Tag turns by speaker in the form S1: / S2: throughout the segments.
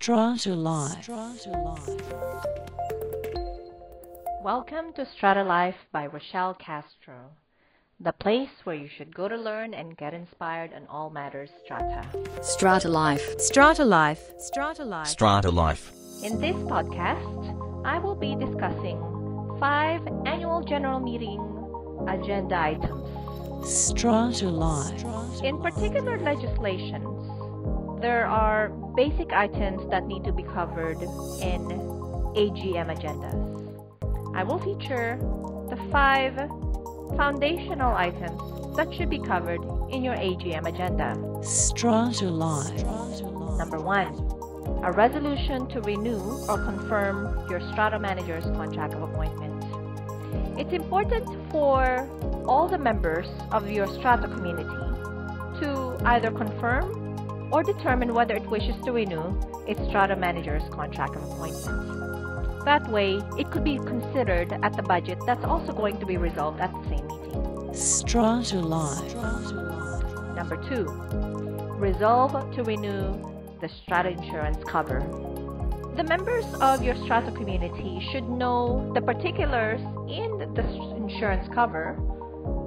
S1: Strata Life.
S2: Welcome to Strata Life by Rochelle Castro, the place where you should go to learn and get inspired on all matters strata.
S3: Strata Life.
S1: Strata Life. Strata Life.
S4: Strata Life.
S2: In this podcast, I will be discussing five annual general meeting agenda items.
S1: Strata Life.
S2: In particular legislations, there are basic items that need to be covered in AGM agendas. I will feature the five foundational items that should be covered in your AGM agenda.
S1: Strata Life.
S2: Number one, a resolution to renew or confirm your strata manager's contract of appointment. It's important for all the members of your strata community to either confirm or determine whether it wishes to renew its strata manager's contract of appointment. That way, it could be considered at the budget that's also going to be resolved at the same meeting.
S1: Strata Life.
S2: Number two, resolve to renew the strata insurance cover. The members of your strata community should know the particulars in the insurance cover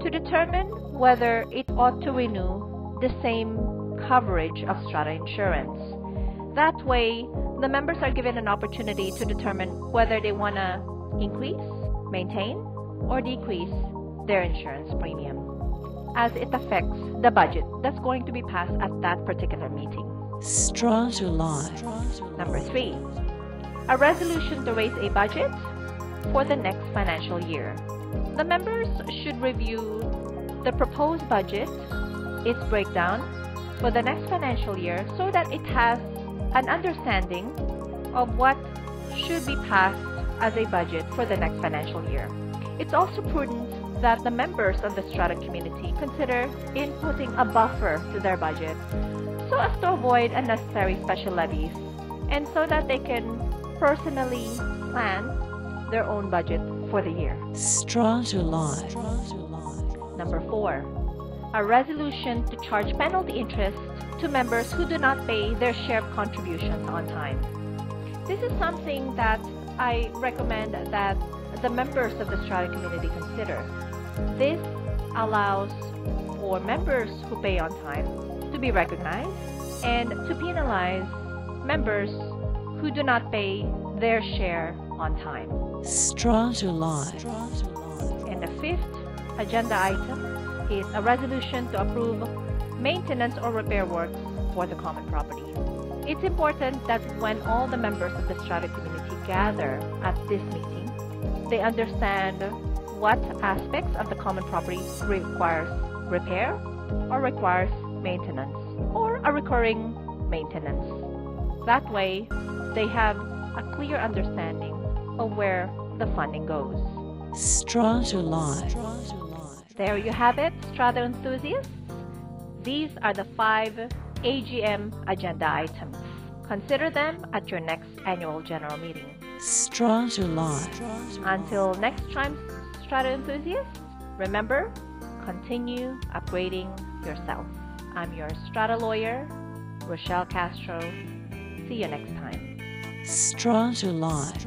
S2: to determine whether it ought to renew the same coverage of strata insurance. That way, the members are given an opportunity to determine whether they want to increase, maintain, or decrease their insurance premium as it affects the budget that's going to be passed at that particular meeting.
S1: Strata Life.
S2: Number three, a resolution to raise a budget for the next financial year. The members should review the proposed budget, its breakdown for the next financial year so that it has an understanding of what should be passed as a budget for the next financial year. It's also prudent that the members of the strata community consider inputting a buffer to their budget so as to avoid unnecessary special levies and so that they can personally plan their own budget for the year.
S1: Strata Life.
S2: Number four, a resolution to charge penalty interest to members who do not pay their share of contributions on time. This is something that I recommend that the members of the strata community consider. This allows for members who pay on time to be recognized and to penalize members who do not pay their share on time.
S1: Strata Life.
S2: And the fifth agenda item is a resolution to approve maintenance or repair works for the common property. It's important that when all the members of the strata community gather at this meeting, they understand what aspects of the common property requires repair or requires maintenance or a recurring maintenance. That way, they have a clear understanding of where the funding goes.
S1: Strata Life.
S2: There you have it, Strata enthusiasts. These are the five AGM agenda items. Consider them at your next annual general meeting.
S1: Strata Life.
S2: Until next time, Strata enthusiasts, remember, continue upgrading yourself. I'm your Strata lawyer, Rochelle Castro. See you next time.
S1: Strata Life.